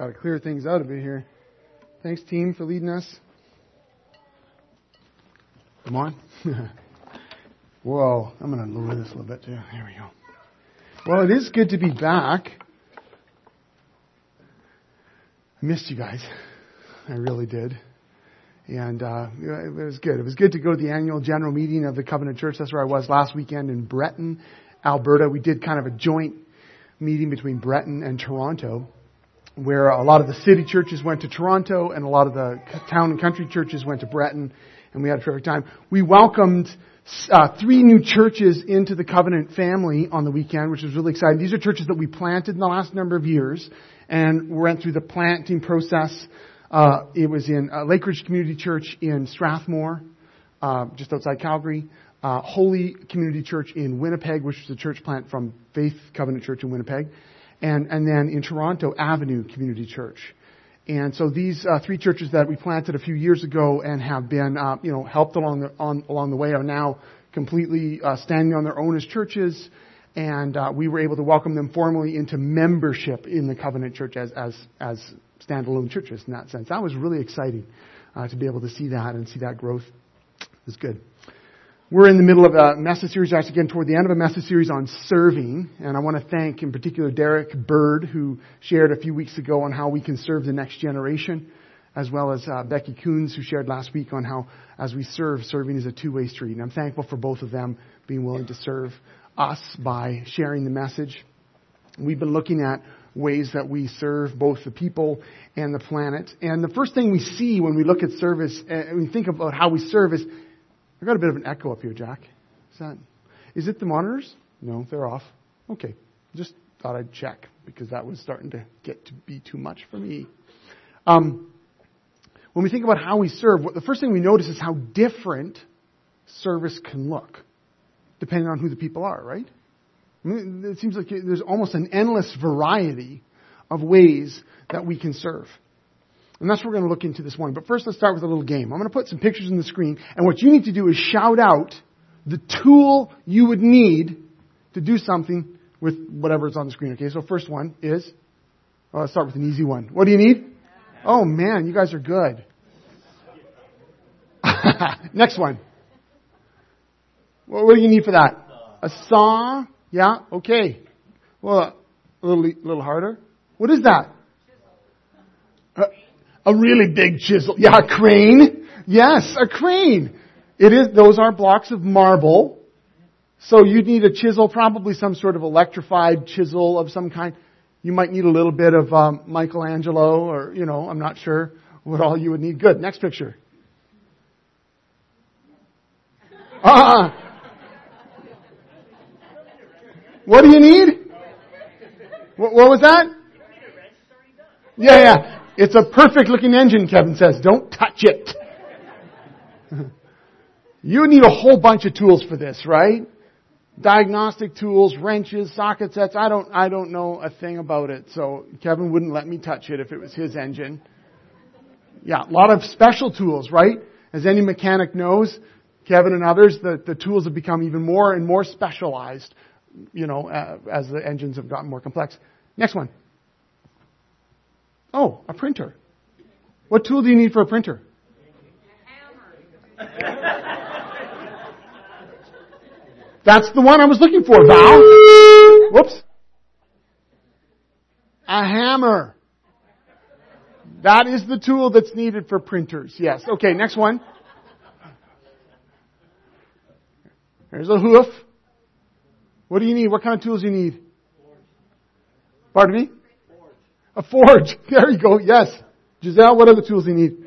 Got to clear things out a bit here. Thanks, team, for leading us. Come on. Whoa, I'm going to lower this a little bit too. There we go. Well, it is good to be back. I missed you guys. I really did. And uh, it was good. It was good to go to the annual general meeting of the Covenant Church. That's where I was last weekend in Breton, Alberta. We did kind of a joint meeting between Breton and Toronto, where a lot of the city churches went to Toronto and a lot of the town and country churches went to Breton, and we had a terrific time. We welcomed uh, three new churches into the Covenant family on the weekend, which was really exciting. These are churches that we planted in the last number of years, and we went through the planting process uh, it was in uh, Lakeridge Community Church in Strathmore, uh, just outside Calgary. Uh, Holy Community Church in Winnipeg, which was a church plant from Faith Covenant Church in Winnipeg, and and then in Toronto, Avenue Community Church. And so these uh, three churches that we planted a few years ago and have been, uh, you know, helped along the on, along the way are now completely uh, standing on their own as churches, and uh, we were able to welcome them formally into membership in the Covenant Church as as as standalone churches in that sense. That was really exciting uh, to be able to see that and see that growth. It was good. We're in the middle of a message series, actually again toward the end of a message series on serving, and I want to thank in particular Derek Bird, who shared a few weeks ago on how we can serve the next generation, as well as uh, Becky Coons, who shared last week on how, as we serve, serving is a two-way street. And I'm thankful for both of them being willing to serve us by sharing the message. We've been looking at ways that we serve both the people and the planet. And the first thing we see when we look at service, and we think about how we serve is, I've got a bit of an echo up here, Jack. Is that, is it the monitors? No, they're off. Okay. Just thought I'd check because that was starting to get to be too much for me. Um, when we think about how we serve, the first thing we notice is how different service can look, depending on who the people are, right? I mean, it seems like there's almost an endless variety of ways that we can serve. And that's what we're going to look into this morning. But first, let's start with a little game. I'm going to put some pictures on the screen, and what you need to do is shout out the tool you would need to do something with whatever is on the screen. Okay, so first one is, well, let's start with an easy one. What do you need? Oh man, you guys are good. Next one. What do you need for that? A saw. Yeah? Okay. Well, a little, little harder. What is that? A, a really big chisel. Yeah, a crane. Yes, a crane. It is, those are blocks of marble. So you'd need a chisel, probably some sort of electrified chisel of some kind. You might need a little bit of um, Michelangelo, or you know, I'm not sure what all you would need. Good. Next picture. Ah, what do you need? What, what was that? Yeah, yeah. It's a perfect looking engine, Kevin says. Don't touch it. you need a whole bunch of tools for this, right? Diagnostic tools, wrenches, socket sets. I don't, I don't know a thing about it. So Kevin wouldn't let me touch it if it was his engine. Yeah, a lot of special tools, right? As any mechanic knows, Kevin and others, the, the tools have become even more and more specialized you know, uh, as the engines have gotten more complex. Next one. Oh, a printer. What tool do you need for a printer? That's the one I was looking for, Val. Whoops. A hammer. That is the tool that's needed for printers. Yes. Okay, next one. There's a hoof. What do you need? What kind of tools do you need? Pardon me? A forge. There you go. Yes. Giselle, what other tools do you need?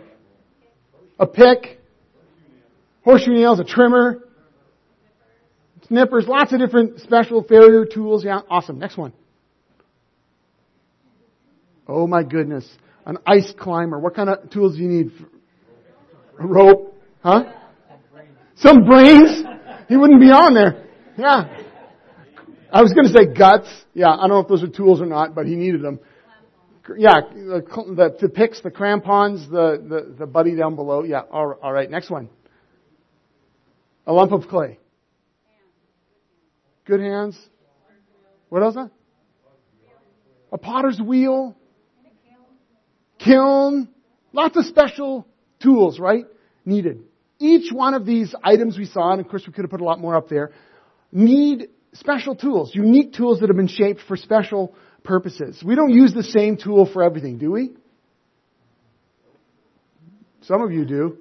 A pick. Horseshoe nails, a trimmer. Snippers, lots of different special farrier tools. Yeah, awesome. Next one. Oh my goodness. An ice climber. What kind of tools do you need? A rope? Huh? Some brains? He wouldn't be on there. Yeah. I was going to say guts. Yeah, I don't know if those are tools or not, but he needed them. Yeah, the, the picks, the crampons, the, the, the buddy down below. Yeah, all, all right. Next one. A lump of clay. Good hands. What else? A potter's wheel. kiln, lots of special tools, right? Needed. Each one of these items we saw, and of course we could have put a lot more up there, need special tools, unique tools that have been shaped for special purposes. We don't use the same tool for everything, do we? Some of you do.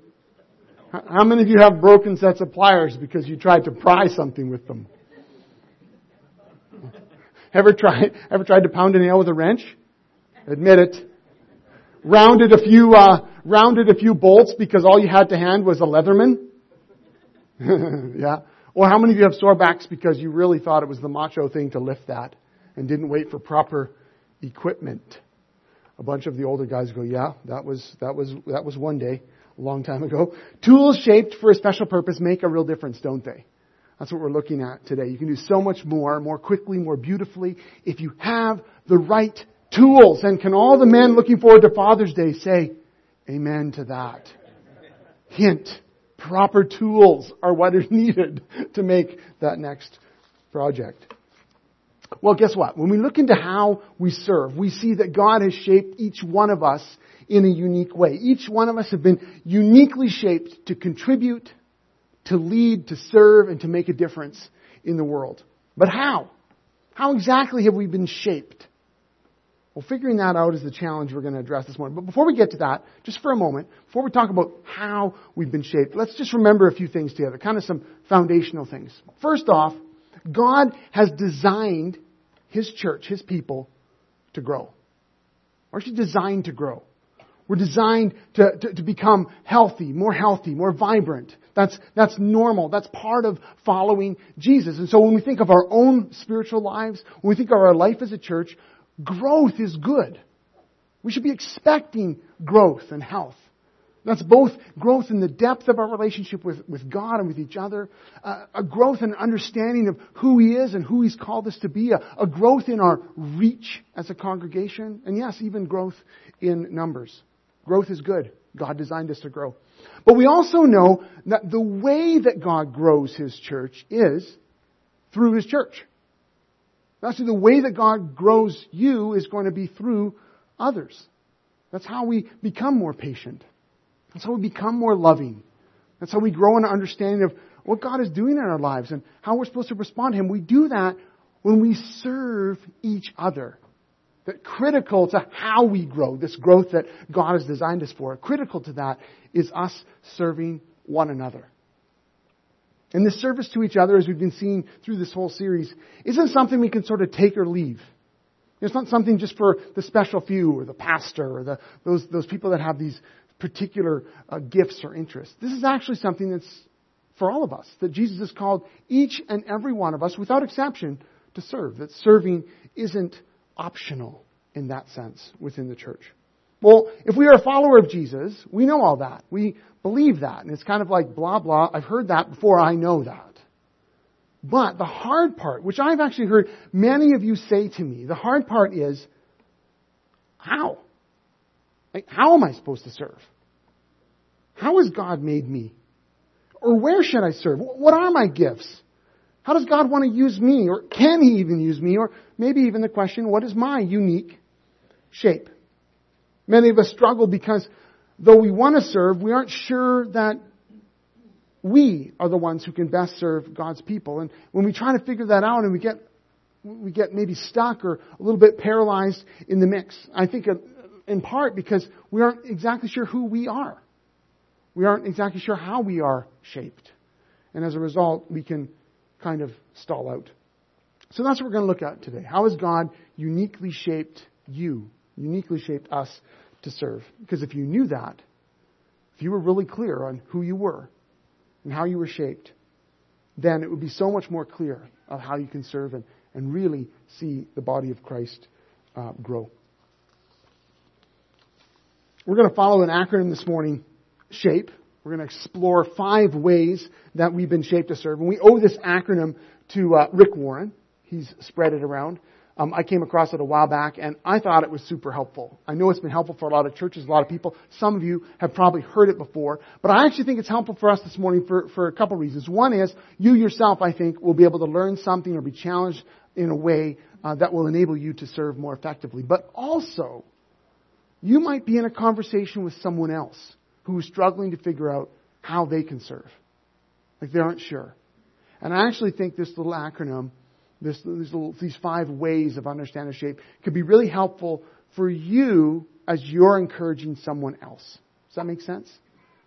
How many of you have broken sets of pliers because you tried to pry something with them? Ever tried, ever tried to pound a nail with a wrench? Admit it. Rounded a few, uh, rounded a few bolts because all you had to hand was a Leatherman? yeah. Or how many of you have sore backs because you really thought it was the macho thing to lift that and didn't wait for proper equipment? A bunch of the older guys go, yeah, that was, that was, that was one day, a long time ago. Tools shaped for a special purpose make a real difference, don't they? That's what we're looking at today. You can do so much more, more quickly, more beautifully, if you have the right tools. And can all the men looking forward to Father's Day say, Amen to that? Hint proper tools are what are needed to make that next project. Well, guess what? When we look into how we serve, we see that God has shaped each one of us in a unique way. Each one of us have been uniquely shaped to contribute, to lead, to serve, and to make a difference in the world. But how? How exactly have we been shaped? Well, figuring that out is the challenge we're going to address this morning. But before we get to that, just for a moment, before we talk about how we've been shaped, let's just remember a few things together, kind of some foundational things. First off, God has designed His church, His people, to grow. We're actually designed to grow. We're designed to, to, to, become healthy, more healthy, more vibrant. That's, that's normal. That's part of following Jesus. And so when we think of our own spiritual lives, when we think of our life as a church, growth is good. We should be expecting growth and health. That's both growth in the depth of our relationship with, with God and with each other, uh, a growth in understanding of who He is and who He's called us to be, a, a growth in our reach as a congregation, and yes, even growth in numbers. Growth is good. God designed us to grow. But we also know that the way that God grows His church is through His church. Actually, the way that God grows you is going to be through others. That's how we become more patient. That's how we become more loving. That's how we grow in our understanding of what God is doing in our lives and how we're supposed to respond to Him. We do that when we serve each other. That critical to how we grow, this growth that God has designed us for, critical to that is us serving one another. And this service to each other, as we've been seeing through this whole series, isn't something we can sort of take or leave. It's not something just for the special few or the pastor or the, those, those people that have these particular uh, gifts or interests. This is actually something that's for all of us, that Jesus has called each and every one of us, without exception, to serve. That serving isn't optional in that sense within the church. Well, if we are a follower of Jesus, we know all that. We believe that. And it's kind of like blah, blah. I've heard that before. I know that. But the hard part, which I've actually heard many of you say to me, the hard part is how? Like, how am I supposed to serve? How has God made me? Or where should I serve? What are my gifts? How does God want to use me? Or can He even use me? Or maybe even the question, what is my unique shape? Many of us struggle because though we want to serve, we aren't sure that we are the ones who can best serve God's people. And when we try to figure that out and we get, we get maybe stuck or a little bit paralyzed in the mix, I think in part because we aren't exactly sure who we are. We aren't exactly sure how we are shaped. And as a result, we can kind of stall out. So that's what we're going to look at today. How has God uniquely shaped you, uniquely shaped us to serve. Because if you knew that, if you were really clear on who you were and how you were shaped, then it would be so much more clear of how you can serve and, and really see the body of Christ uh, grow. We're going to follow an acronym this morning, SHAPE. We're going to explore five ways that we've been shaped to serve. And we owe this acronym to uh, Rick Warren. He's spread it around. Um, I came across it a while back, and I thought it was super helpful. I know it's been helpful for a lot of churches, a lot of people. Some of you have probably heard it before, but I actually think it's helpful for us this morning for, for a couple reasons. One is you yourself, I think, will be able to learn something or be challenged in a way uh, that will enable you to serve more effectively. But also, you might be in a conversation with someone else who is struggling to figure out how they can serve. Like they aren't sure. And I actually think this little acronym, this, these, little, these five ways of understanding shape, could be really helpful for you as you're encouraging someone else. Does that make sense?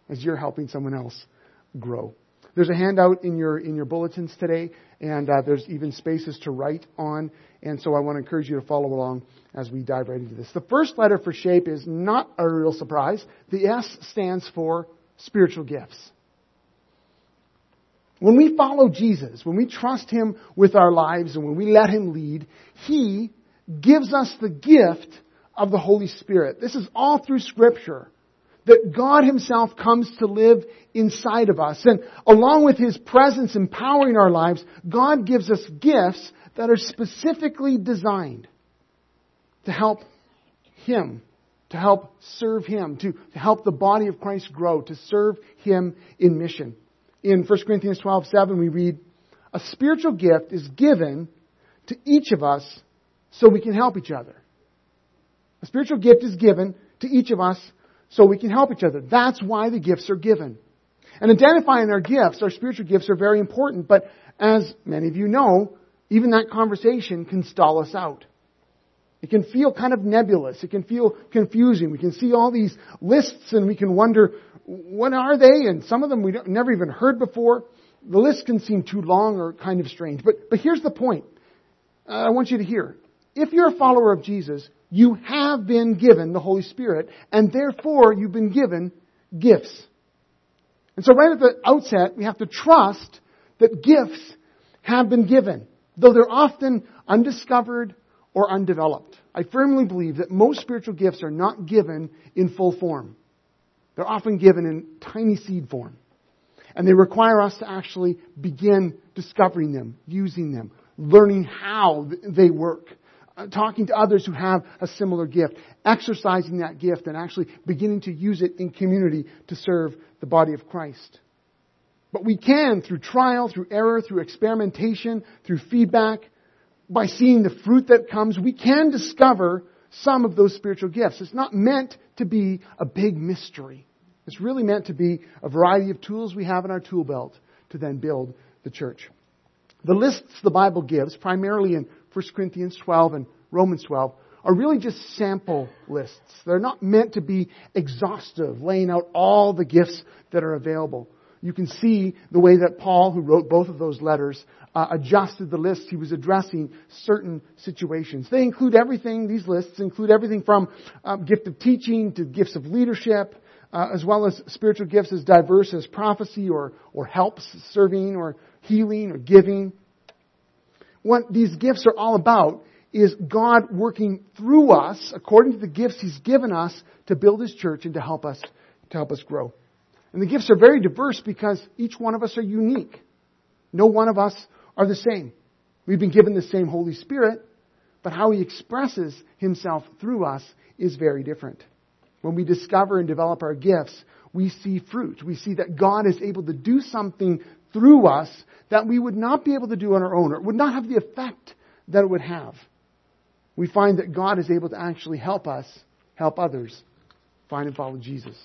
As you're helping someone else grow. There's a handout in your in your bulletins today, and uh, there's even spaces to write on. And so I want to encourage you to follow along as we dive right into this. The first letter for shape is not a real surprise. The S stands for spiritual gifts. When we follow Jesus, when we trust Him with our lives and when we let Him lead, He gives us the gift of the Holy Spirit. This is all through Scripture. That God Himself comes to live inside of us. And along with His presence empowering our lives, God gives us gifts that are specifically designed to help Him, to help serve Him, to, to help the body of Christ grow, to serve Him in mission in 1 Corinthians 12, 7, we read, A spiritual gift is given to each of us so we can help each other. A spiritual gift is given to each of us so we can help each other. That's why the gifts are given. And identifying our gifts, our spiritual gifts, are very important, but as many of you know, even that conversation can stall us out. It can feel kind of nebulous. It can feel confusing. We can see all these lists and we can wonder, what are they? And some of them we've never even heard before. The list can seem too long or kind of strange. But, but here's the point. Uh, I want you to hear. If you're a follower of Jesus, you have been given the Holy Spirit, and therefore you've been given gifts. And so right at the outset, we have to trust that gifts have been given, though they're often undiscovered or undeveloped. I firmly believe that most spiritual gifts are not given in full form. They're often given in tiny seed form. And they require us to actually begin discovering them, using them, learning how they work, talking to others who have a similar gift, exercising that gift, and actually beginning to use it in community to serve the body of Christ. But we can, through trial, through error, through experimentation, through feedback, by seeing the fruit that comes, we can discover some of those spiritual gifts. It's not meant to be a big mystery. It's really meant to be a variety of tools we have in our tool belt to then build the church. The lists the Bible gives, primarily in 1 Corinthians 12 and Romans 12, are really just sample lists. They're not meant to be exhaustive, laying out all the gifts that are available. You can see the way that Paul, who wrote both of those letters, uh, adjusted the list. He was addressing certain situations. They include everything, these lists include everything from um, gift of teaching to gifts of leadership, uh, as well as spiritual gifts as diverse as prophecy or, or helps, serving or healing or giving. What these gifts are all about is God working through us according to the gifts He's given us to build His church and to help us, to help us grow. And the gifts are very diverse because each one of us are unique. No one of us are the same. We've been given the same Holy Spirit, but how He expresses Himself through us is very different. When we discover and develop our gifts, we see fruit. We see that God is able to do something through us that we would not be able to do on our own, or would not have the effect that it would have. We find that God is able to actually help us help others find and follow Jesus.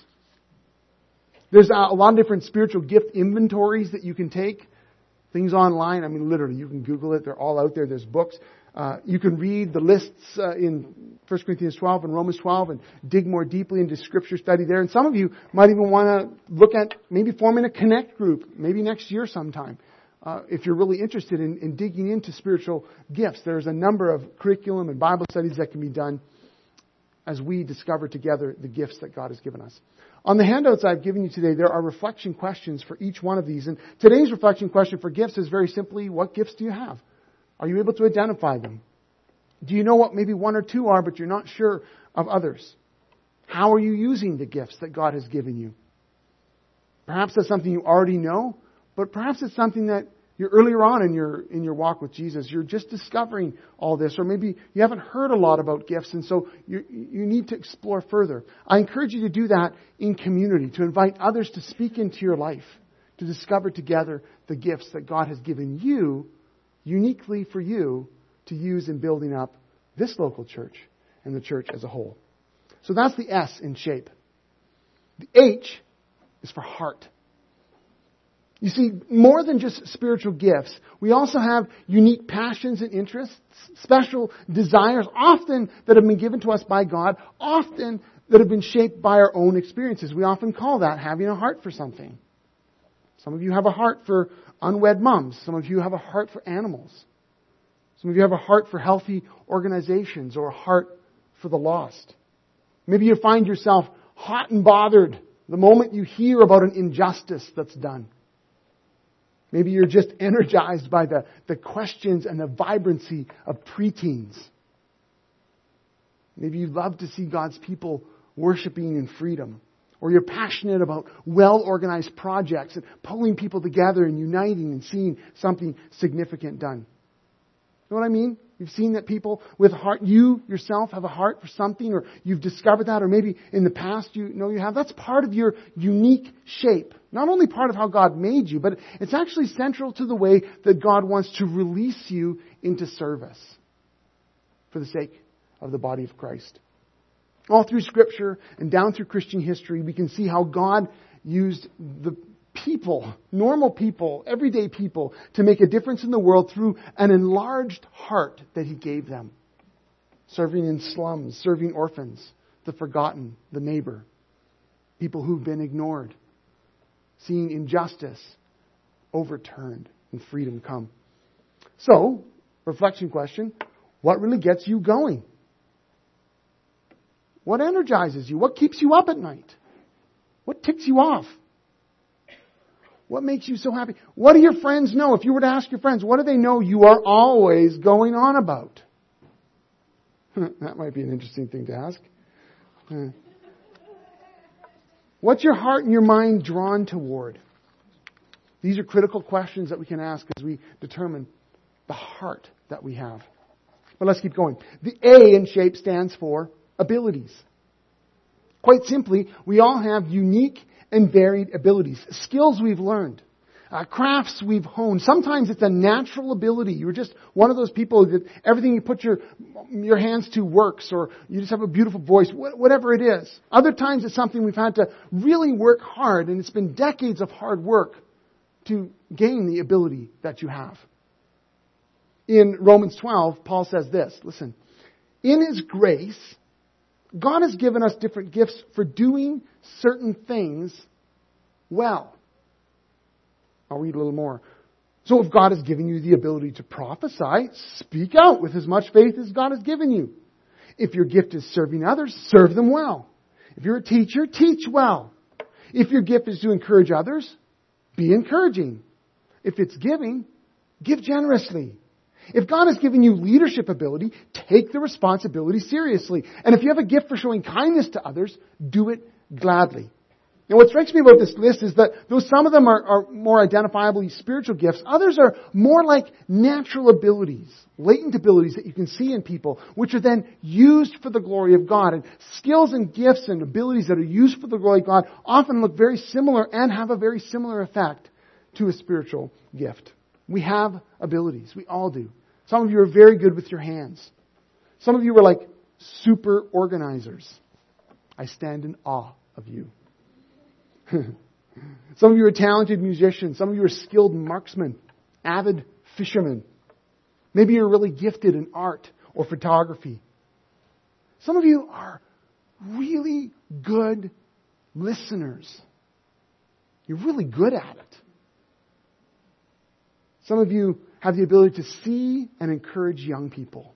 There's a lot of different spiritual gift inventories that you can take. Things online, I mean, literally, you can Google it. They're all out there. There's books. Uh, you can read the lists uh, in 1 Corinthians 12 and Romans 12 and dig more deeply into scripture study there. And some of you might even want to look at maybe forming a connect group, maybe next year sometime. Uh, if you're really interested in, in digging into spiritual gifts, there's a number of curriculum and Bible studies that can be done as we discover together the gifts that God has given us. On the handouts I've given you today, there are reflection questions for each one of these. And today's reflection question for gifts is very simply, what gifts do you have? Are you able to identify them? Do you know what maybe one or two are, but you're not sure of others? How are you using the gifts that God has given you? Perhaps that's something you already know, but perhaps it's something that you're earlier on in your in your walk with Jesus. You're just discovering all this, or maybe you haven't heard a lot about gifts, and so you you need to explore further. I encourage you to do that in community, to invite others to speak into your life, to discover together the gifts that God has given you, uniquely for you, to use in building up this local church and the church as a whole. So that's the S in shape. The H is for heart. You see, more than just spiritual gifts, we also have unique passions and interests, special desires, often that have been given to us by God, often that have been shaped by our own experiences. We often call that having a heart for something. Some of you have a heart for unwed moms. Some of you have a heart for animals. Some of you have a heart for healthy organizations or a heart for the lost. Maybe you find yourself hot and bothered the moment you hear about an injustice that's done. Maybe you're just energized by the, the questions and the vibrancy of preteens. Maybe you love to see God's people worshiping in freedom. Or you're passionate about well organized projects and pulling people together and uniting and seeing something significant done. You know what I mean? You've seen that people with heart, you yourself have a heart for something, or you've discovered that, or maybe in the past you know you have. That's part of your unique shape. Not only part of how God made you, but it's actually central to the way that God wants to release you into service for the sake of the body of Christ. All through Scripture and down through Christian history, we can see how God used the people, normal people, everyday people, to make a difference in the world through an enlarged heart that He gave them. Serving in slums, serving orphans, the forgotten, the neighbor, people who've been ignored, seeing injustice overturned and freedom come. So, reflection question what really gets you going? What energizes you? What keeps you up at night? What ticks you off? What makes you so happy? What do your friends know? If you were to ask your friends, what do they know you are always going on about? that might be an interesting thing to ask. What's your heart and your mind drawn toward? These are critical questions that we can ask as we determine the heart that we have. But let's keep going. The A in shape stands for abilities. Quite simply, we all have unique and varied abilities, skills we've learned, uh, crafts we've honed. Sometimes it's a natural ability. You're just one of those people that everything you put your your hands to works, or you just have a beautiful voice, whatever it is. Other times it's something we've had to really work hard, and it's been decades of hard work to gain the ability that you have. In Romans 12, Paul says this. Listen, in His grace God has given us different gifts for doing certain things well. I'll read a little more. So if God has given you the ability to prophesy, speak out with as much faith as God has given you. If your gift is serving others, serve them well. If you're a teacher, teach well. If your gift is to encourage others, be encouraging. If it's giving, give generously. If God has given you leadership ability, take the responsibility seriously. And if you have a gift for showing kindness to others, do it gladly. Now what strikes me about this list is that though some of them are, are more identifiably spiritual gifts, others are more like natural abilities, latent abilities that you can see in people, which are then used for the glory of God. And skills and gifts and abilities that are used for the glory of God often look very similar and have a very similar effect to a spiritual gift. We have abilities. We all do. Some of you are very good with your hands. Some of you are like super organizers. I stand in awe of you. Some of you are talented musicians. Some of you are skilled marksmen, avid fishermen. Maybe you're really gifted in art or photography. Some of you are really good listeners. You're really good at it. Some of you have the ability to see and encourage young people.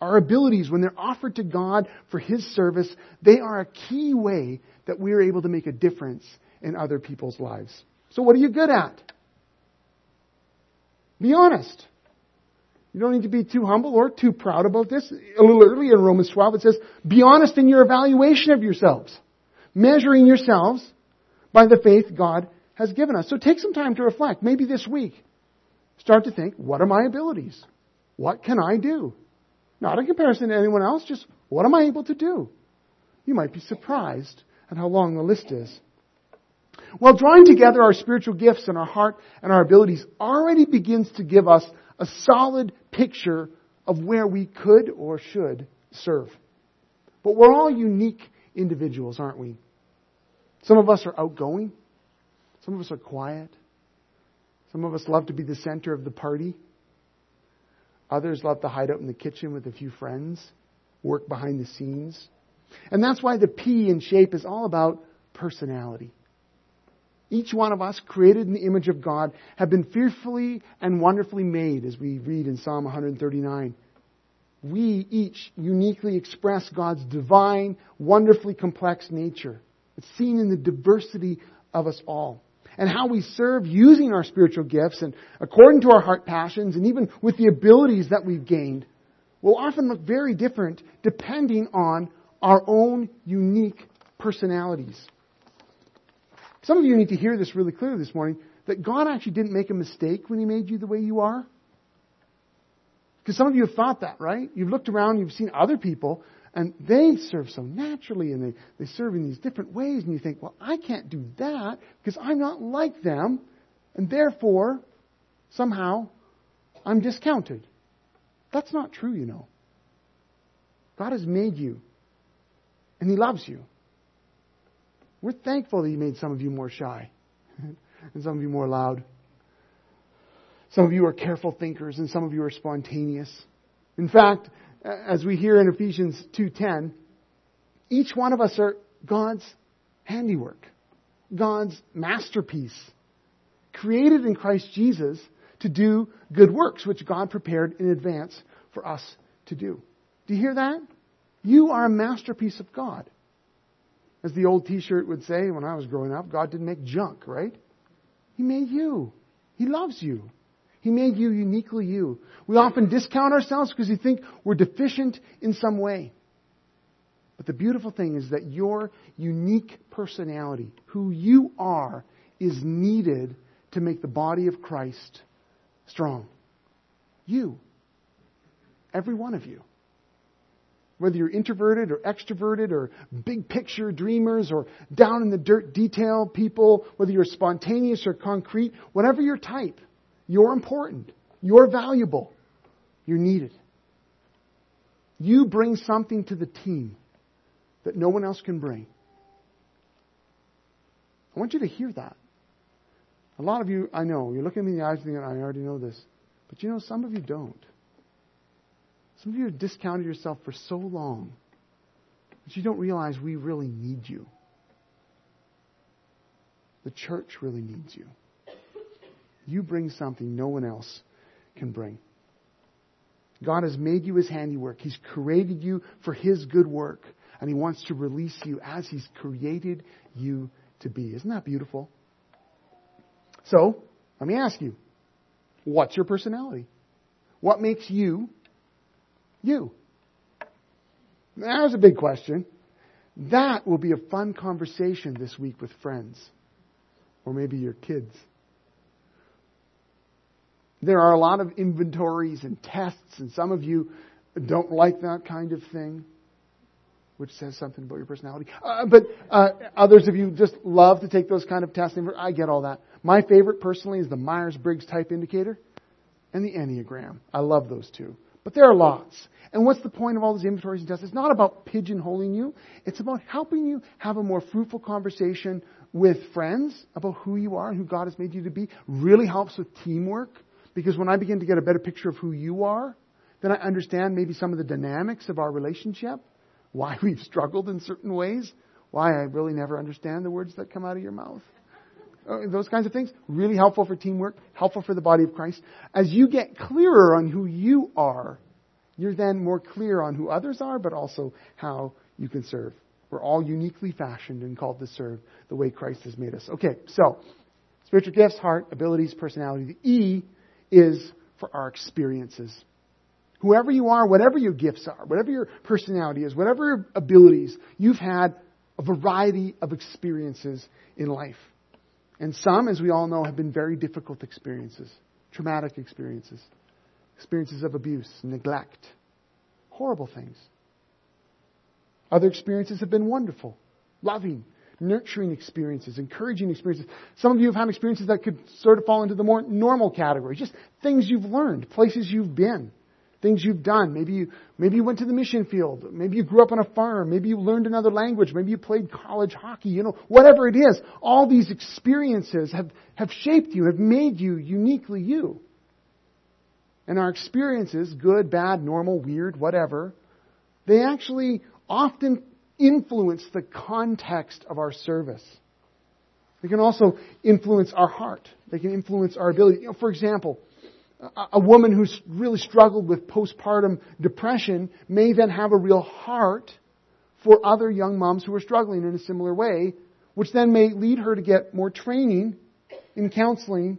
Our abilities, when they're offered to God for His service, they are a key way that we are able to make a difference in other people's lives. So, what are you good at? Be honest. You don't need to be too humble or too proud about this. A little earlier in Romans 12, it says, Be honest in your evaluation of yourselves, measuring yourselves by the faith God has given us. So take some time to reflect. Maybe this week, start to think, what are my abilities? What can I do? Not in comparison to anyone else, just what am I able to do? You might be surprised at how long the list is. Well, drawing together our spiritual gifts and our heart and our abilities already begins to give us a solid picture of where we could or should serve. But we're all unique individuals, aren't we? Some of us are outgoing. Some of us are quiet. Some of us love to be the center of the party. Others love to hide out in the kitchen with a few friends, work behind the scenes. And that's why the P in shape is all about personality. Each one of us, created in the image of God, have been fearfully and wonderfully made, as we read in Psalm 139. We each uniquely express God's divine, wonderfully complex nature. It's seen in the diversity of us all. And how we serve using our spiritual gifts and according to our heart passions and even with the abilities that we've gained will often look very different depending on our own unique personalities. Some of you need to hear this really clearly this morning that God actually didn't make a mistake when He made you the way you are. Because some of you have thought that, right? You've looked around, you've seen other people, and they serve so naturally and they, they serve in these different ways, and you think, well, I can't do that because I'm not like them, and therefore, somehow, I'm discounted. That's not true, you know. God has made you, and He loves you. We're thankful that He made some of you more shy and some of you more loud. Some of you are careful thinkers and some of you are spontaneous. In fact, as we hear in Ephesians 2:10, each one of us are God's handiwork, God's masterpiece, created in Christ Jesus to do good works which God prepared in advance for us to do. Do you hear that? You are a masterpiece of God. As the old t shirt would say when I was growing up, God didn't make junk, right? He made you. He loves you. He made you uniquely you. We often discount ourselves because we think we're deficient in some way. But the beautiful thing is that your unique personality, who you are, is needed to make the body of Christ strong. You. Every one of you whether you're introverted or extroverted or big picture dreamers or down in the dirt detail people, whether you're spontaneous or concrete, whatever your type, you're important. You're valuable. You're needed. You bring something to the team that no one else can bring. I want you to hear that. A lot of you, I know, you're looking me in the eyes and thinking, I already know this. But you know, some of you don't. Some of you have discounted yourself for so long that you don't realize we really need you. The church really needs you. You bring something no one else can bring. God has made you his handiwork. He's created you for his good work. And he wants to release you as he's created you to be. Isn't that beautiful? So, let me ask you what's your personality? What makes you you? That was a big question. That will be a fun conversation this week with friends. Or maybe your kids. There are a lot of inventories and tests, and some of you don't like that kind of thing, which says something about your personality. Uh, but uh, others of you just love to take those kind of tests. I get all that. My favorite, personally, is the Myers Briggs Type Indicator and the Enneagram. I love those two. But there are lots. And what's the point of all these inventories and tests? It's not about pigeonholing you. It's about helping you have a more fruitful conversation with friends about who you are and who God has made you to be. Really helps with teamwork. Because when I begin to get a better picture of who you are, then I understand maybe some of the dynamics of our relationship, why we've struggled in certain ways, why I really never understand the words that come out of your mouth. Uh, those kinds of things. Really helpful for teamwork, helpful for the body of Christ. As you get clearer on who you are, you're then more clear on who others are, but also how you can serve. We're all uniquely fashioned and called to serve the way Christ has made us. Okay, so spiritual gifts, heart, abilities, personality. The E is for our experiences. Whoever you are, whatever your gifts are, whatever your personality is, whatever your abilities, you've had a variety of experiences in life. And some, as we all know, have been very difficult experiences, traumatic experiences, experiences of abuse, neglect, horrible things. Other experiences have been wonderful, loving, nurturing experiences, encouraging experiences. Some of you have had experiences that could sort of fall into the more normal category, just things you've learned, places you've been, things you've done. Maybe you, maybe you went to the mission field. Maybe you grew up on a farm. Maybe you learned another language. Maybe you played college hockey. You know, whatever it is, all these experiences have, have shaped you, have made you uniquely you. And our experiences, good, bad, normal, weird, whatever, they actually often influence the context of our service. They can also influence our heart. They can influence our ability. You know, for example, a woman who's really struggled with postpartum depression may then have a real heart for other young moms who are struggling in a similar way, which then may lead her to get more training in counseling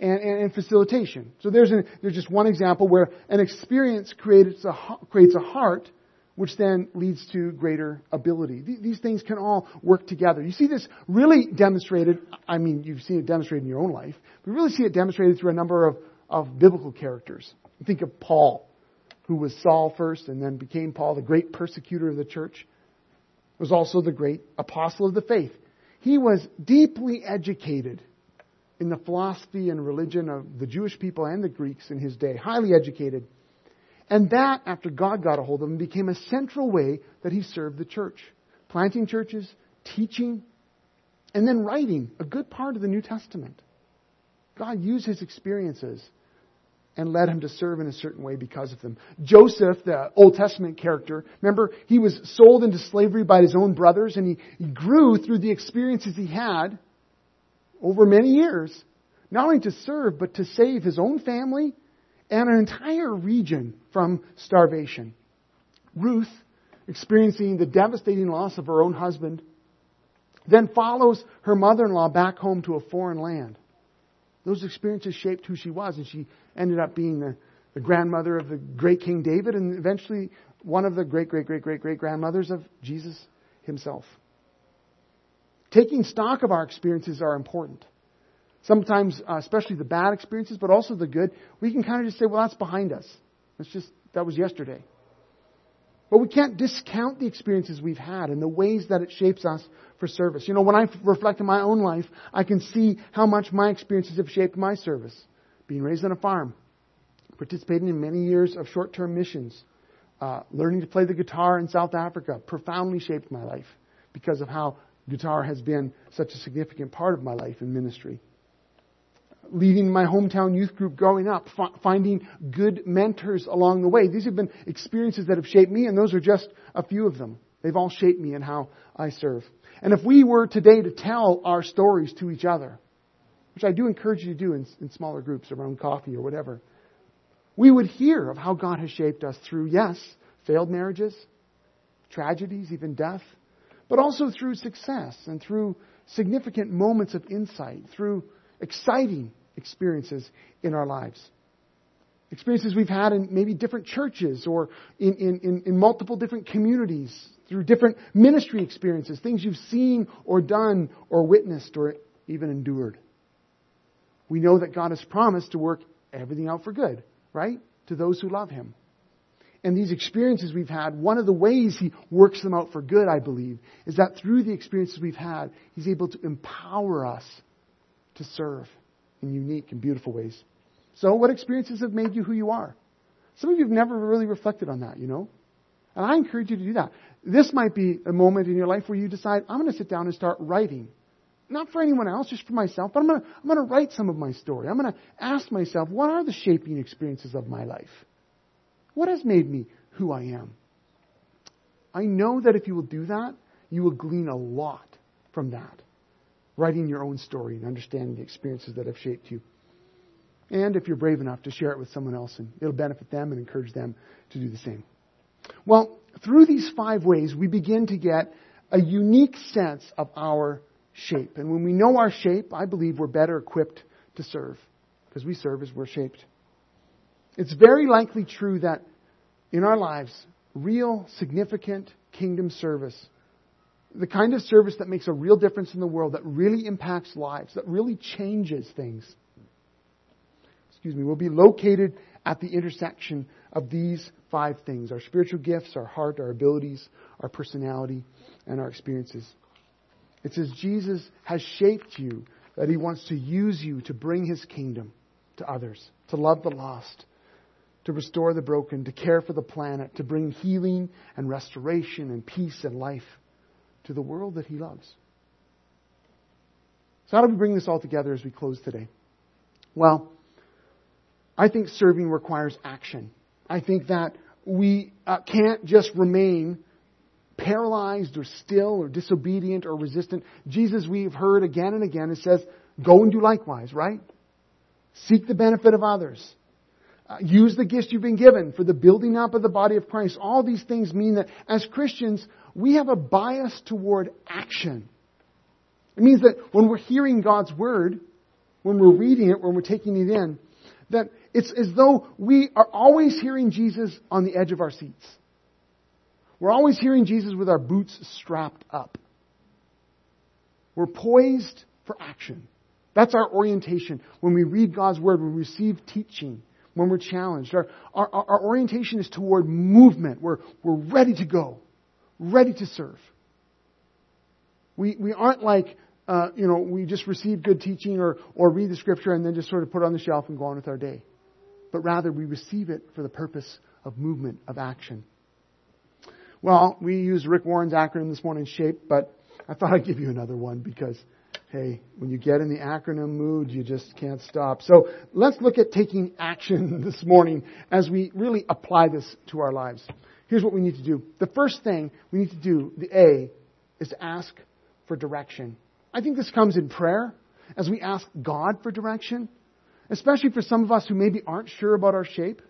and, and, and facilitation. So there's, there's just one example where an experience creates a, creates a heart which then leads to greater ability. These things can all work together. You see this really demonstrated, I mean, you've seen it demonstrated in your own life, but you really see it demonstrated through a number of of biblical characters. Think of Paul, who was Saul first and then became Paul, the great persecutor of the church. Was also the great apostle of the faith. He was deeply educated in the philosophy and religion of the Jewish people and the Greeks in his day, highly educated. And that, after God got a hold of him, became a central way that he served the church. Planting churches, teaching, and then writing a good part of the New Testament. God used his experiences and led him to serve in a certain way because of them. Joseph, the Old Testament character, remember, he was sold into slavery by his own brothers and he, he grew through the experiences he had over many years, not only to serve, but to save his own family and an entire region from starvation. Ruth, experiencing the devastating loss of her own husband, then follows her mother in law back home to a foreign land. Those experiences shaped who she was, and she ended up being the, the grandmother of the great King David and eventually one of the great, great, great, great, great grandmothers of Jesus himself. Taking stock of our experiences are important. Sometimes, uh, especially the bad experiences, but also the good, we can kind of just say, well, that's behind us. That's just, that was yesterday. But we can't discount the experiences we've had and the ways that it shapes us for service. You know, when I reflect on my own life, I can see how much my experiences have shaped my service. Being raised on a farm, participating in many years of short term missions, uh, learning to play the guitar in South Africa profoundly shaped my life because of how guitar has been such a significant part of my life in ministry leading my hometown youth group growing up, finding good mentors along the way. These have been experiences that have shaped me, and those are just a few of them. They've all shaped me in how I serve. And if we were today to tell our stories to each other, which I do encourage you to do in, in smaller groups around coffee or whatever, we would hear of how God has shaped us through, yes, failed marriages, tragedies, even death, but also through success and through significant moments of insight, through exciting experiences in our lives. Experiences we've had in maybe different churches or in, in, in, multiple different communities through different ministry experiences, things you've seen or done or witnessed or even endured. We know that God has promised to work everything out for good, right? To those who love Him. And these experiences we've had, one of the ways He works them out for good, I believe, is that through the experiences we've had, He's able to empower us to serve in unique and beautiful ways. So, what experiences have made you who you are? Some of you have never really reflected on that, you know? And I encourage you to do that. This might be a moment in your life where you decide, I'm going to sit down and start writing. Not for anyone else, just for myself, but I'm going to, I'm going to write some of my story. I'm going to ask myself, what are the shaping experiences of my life? What has made me who I am? I know that if you will do that, you will glean a lot from that writing your own story and understanding the experiences that have shaped you. And if you're brave enough to share it with someone else, and it'll benefit them and encourage them to do the same. Well, through these five ways, we begin to get a unique sense of our shape. And when we know our shape, I believe we're better equipped to serve because we serve as we're shaped. It's very likely true that in our lives, real, significant kingdom service the kind of service that makes a real difference in the world, that really impacts lives, that really changes things, excuse me, will be located at the intersection of these five things our spiritual gifts, our heart, our abilities, our personality, and our experiences. It says Jesus has shaped you, that he wants to use you to bring his kingdom to others, to love the lost, to restore the broken, to care for the planet, to bring healing and restoration and peace and life to the world that He loves. So, how do we bring this all together as we close today? Well, I think serving requires action. I think that we uh, can't just remain paralyzed or still or disobedient or resistant. Jesus, we've heard again and again, it says, go and do likewise, right? Seek the benefit of others. Uh, use the gifts you've been given for the building up of the body of Christ. All these things mean that as Christians, we have a bias toward action. It means that when we're hearing God's word, when we're reading it, when we're taking it in, that it's as though we are always hearing Jesus on the edge of our seats. We're always hearing Jesus with our boots strapped up. We're poised for action. That's our orientation. When we read God's Word, we receive teaching, when we're challenged, our, our, our orientation is toward movement. We're, we're ready to go, ready to serve. We, we aren't like, uh, you know, we just receive good teaching or, or read the scripture and then just sort of put it on the shelf and go on with our day. But rather, we receive it for the purpose of movement, of action. Well, we used Rick Warren's acronym this morning, SHAPE, but I thought I'd give you another one because, hey, when you get in the acronym mood, you just can't stop. So let's look at taking action this morning as we really apply this to our lives. Here's what we need to do. The first thing we need to do, the A, is to ask for direction. I think this comes in prayer as we ask God for direction, especially for some of us who maybe aren't sure about our shape.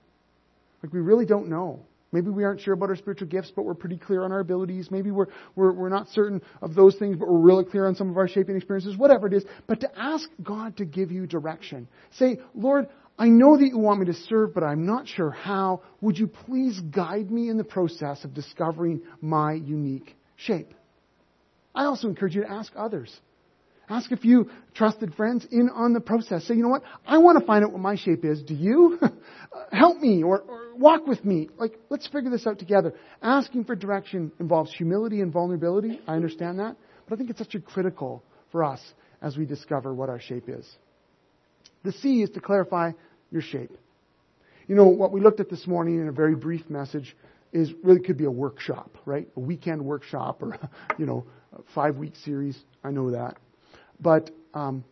Like we really don't know. Maybe we aren't sure about our spiritual gifts, but we're pretty clear on our abilities. Maybe we're, we're, we're not certain of those things, but we're really clear on some of our shaping experiences, whatever it is. But to ask God to give you direction. Say, Lord, I know that you want me to serve, but I'm not sure how. Would you please guide me in the process of discovering my unique shape? I also encourage you to ask others. Ask a few trusted friends in on the process. Say, you know what? I want to find out what my shape is. Do you? Help me or, or walk with me. Like, let's figure this out together. Asking for direction involves humility and vulnerability. I understand that. But I think it's such a critical for us as we discover what our shape is. The C is to clarify your shape. You know, what we looked at this morning in a very brief message is really could be a workshop, right? A weekend workshop or, you know, a five week series. I know that. But um,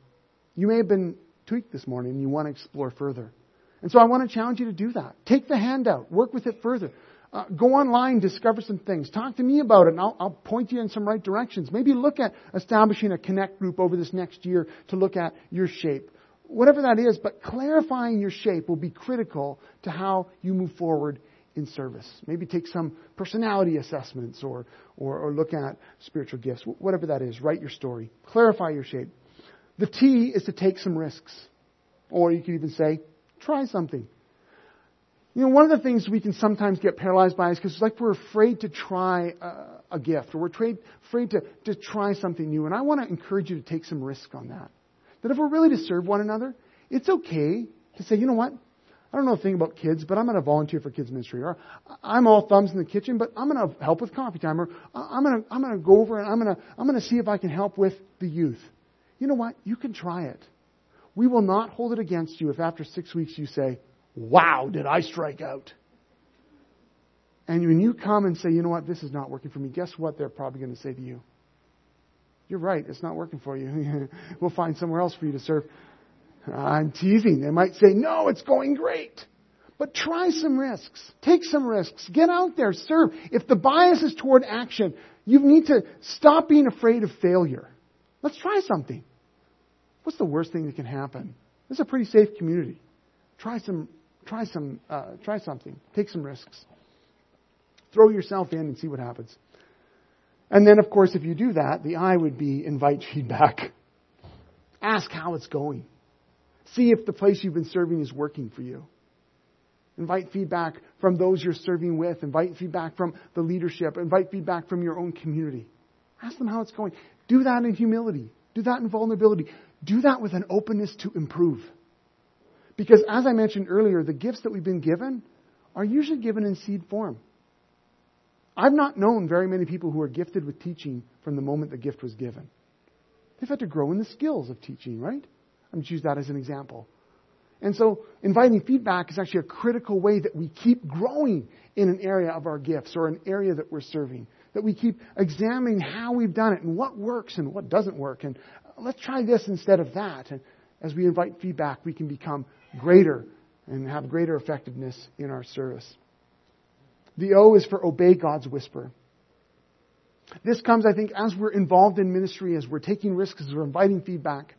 you may have been tweaked this morning and you want to explore further. And so I want to challenge you to do that. Take the handout, work with it further. Uh, go online, discover some things. Talk to me about it, and I'll, I'll, point you in some right directions. Maybe look at establishing a connect group over this next year to look at your shape. Whatever that is, but clarifying your shape will be critical to how you move forward in service. Maybe take some personality assessments or, or, or look at spiritual gifts, whatever that is. Write your story. Clarify your shape. The T is to take some risks. Or you could even say, try something. You know, one of the things we can sometimes get paralyzed by is because it's like we're afraid to try a, a gift or we're afraid, afraid to, to try something new. And I want to encourage you to take some risk on that. That if we're really to serve one another, it's okay to say, you know what? I don't know a thing about kids, but I'm going to volunteer for kids ministry. Or I'm all thumbs in the kitchen, but I'm going to help with coffee time. Or I'm going to I'm going to go over and I'm going to I'm going to see if I can help with the youth. You know what? You can try it. We will not hold it against you if after six weeks you say, "Wow, did I strike out?" And when you come and say, "You know what? This is not working for me," guess what? They're probably going to say to you, "You're right. It's not working for you. we'll find somewhere else for you to serve." I'm teasing. They might say, no, it's going great. But try some risks. Take some risks. Get out there. Serve. If the bias is toward action, you need to stop being afraid of failure. Let's try something. What's the worst thing that can happen? This is a pretty safe community. Try some, try some, uh, try something. Take some risks. Throw yourself in and see what happens. And then, of course, if you do that, the I would be invite feedback. Ask how it's going. See if the place you've been serving is working for you. Invite feedback from those you're serving with. Invite feedback from the leadership. Invite feedback from your own community. Ask them how it's going. Do that in humility. Do that in vulnerability. Do that with an openness to improve. Because as I mentioned earlier, the gifts that we've been given are usually given in seed form. I've not known very many people who are gifted with teaching from the moment the gift was given. They've had to grow in the skills of teaching, right? I'm use that as an example. And so inviting feedback is actually a critical way that we keep growing in an area of our gifts or an area that we're serving. That we keep examining how we've done it and what works and what doesn't work. And uh, let's try this instead of that. And as we invite feedback, we can become greater and have greater effectiveness in our service. The O is for obey God's whisper. This comes, I think, as we're involved in ministry, as we're taking risks, as we're inviting feedback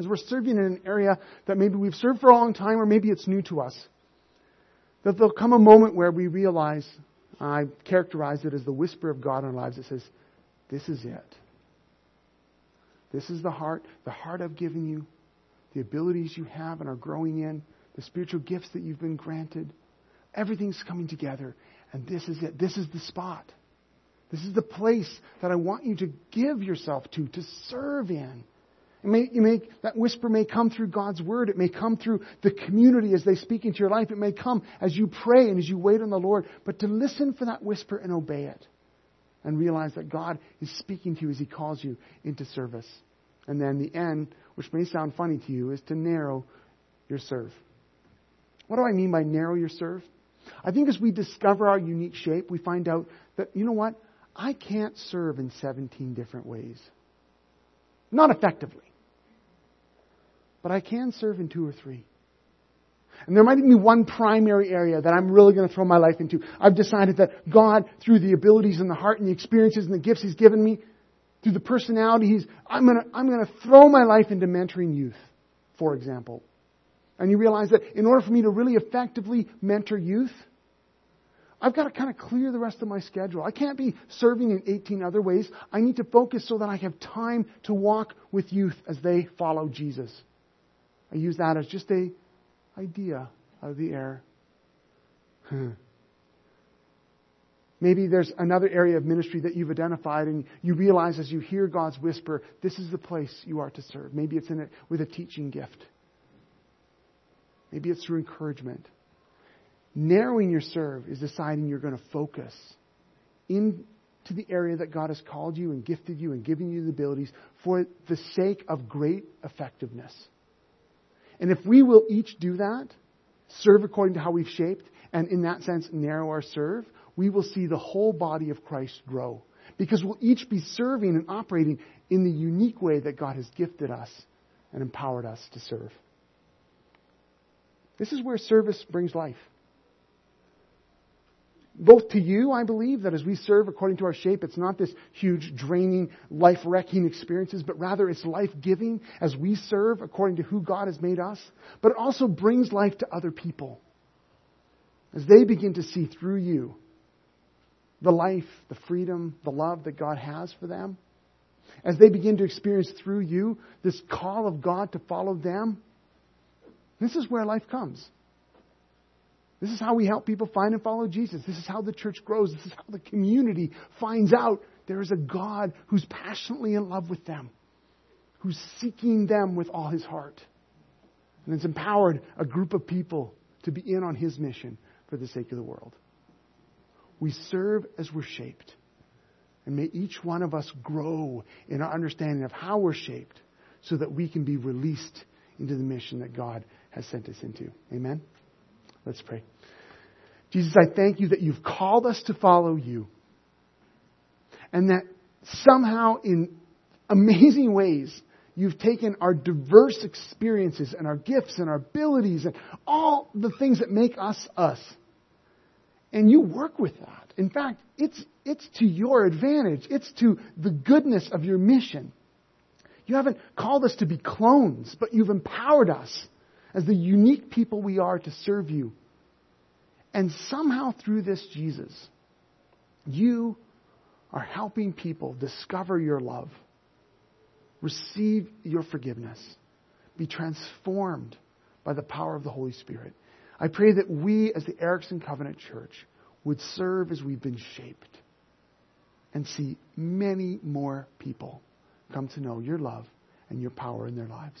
as we're serving in an area that maybe we've served for a long time or maybe it's new to us. That there'll come a moment where we realize, I characterize it as the whisper of God in our lives that says, This is it. This is the heart, the heart I've given you, the abilities you have and are growing in, the spiritual gifts that you've been granted. Everything's coming together, and this is it. This is the spot. This is the place that I want you to give yourself to, to serve in. May, may, that whisper may come through God's Word. It may come through the community as they speak into your life. It may come as you pray and as you wait on the Lord. But to listen for that whisper and obey it. And realize that God is speaking to you as He calls you into service. And then the end, which may sound funny to you, is to narrow your serve. What do I mean by narrow your serve? I think as we discover our unique shape, we find out that, you know what? I can't serve in 17 different ways. Not effectively but I can serve in two or three. And there might even be one primary area that I'm really going to throw my life into. I've decided that God, through the abilities and the heart and the experiences and the gifts He's given me, through the personality He's, I'm going to, I'm going to throw my life into mentoring youth, for example. And you realize that in order for me to really effectively mentor youth, I've got to kind of clear the rest of my schedule. I can't be serving in 18 other ways. I need to focus so that I have time to walk with youth as they follow Jesus. I use that as just a idea out of the air. Hmm. Maybe there's another area of ministry that you've identified and you realize as you hear God's whisper, this is the place you are to serve. Maybe it's in it with a teaching gift. Maybe it's through encouragement. Narrowing your serve is deciding you're going to focus into the area that God has called you and gifted you and given you the abilities for the sake of great effectiveness. And if we will each do that, serve according to how we've shaped, and in that sense narrow our serve, we will see the whole body of Christ grow. Because we'll each be serving and operating in the unique way that God has gifted us and empowered us to serve. This is where service brings life both to you, I believe, that as we serve according to our shape, it's not this huge, draining, life wrecking experiences, but rather it's life giving as we serve according to who God has made us. But it also brings life to other people as they begin to see through you the life, the freedom, the love that God has for them. As they begin to experience through you this call of God to follow them, this is where life comes. This is how we help people find and follow Jesus. This is how the church grows. This is how the community finds out there is a God who's passionately in love with them, who's seeking them with all his heart, and has empowered a group of people to be in on his mission for the sake of the world. We serve as we're shaped. And may each one of us grow in our understanding of how we're shaped so that we can be released into the mission that God has sent us into. Amen. Let's pray. Jesus, I thank you that you've called us to follow you. And that somehow in amazing ways, you've taken our diverse experiences and our gifts and our abilities and all the things that make us us. And you work with that. In fact, it's, it's to your advantage. It's to the goodness of your mission. You haven't called us to be clones, but you've empowered us as the unique people we are to serve you. And somehow through this, Jesus, you are helping people discover your love, receive your forgiveness, be transformed by the power of the Holy Spirit. I pray that we, as the Erickson Covenant Church, would serve as we've been shaped and see many more people come to know your love and your power in their lives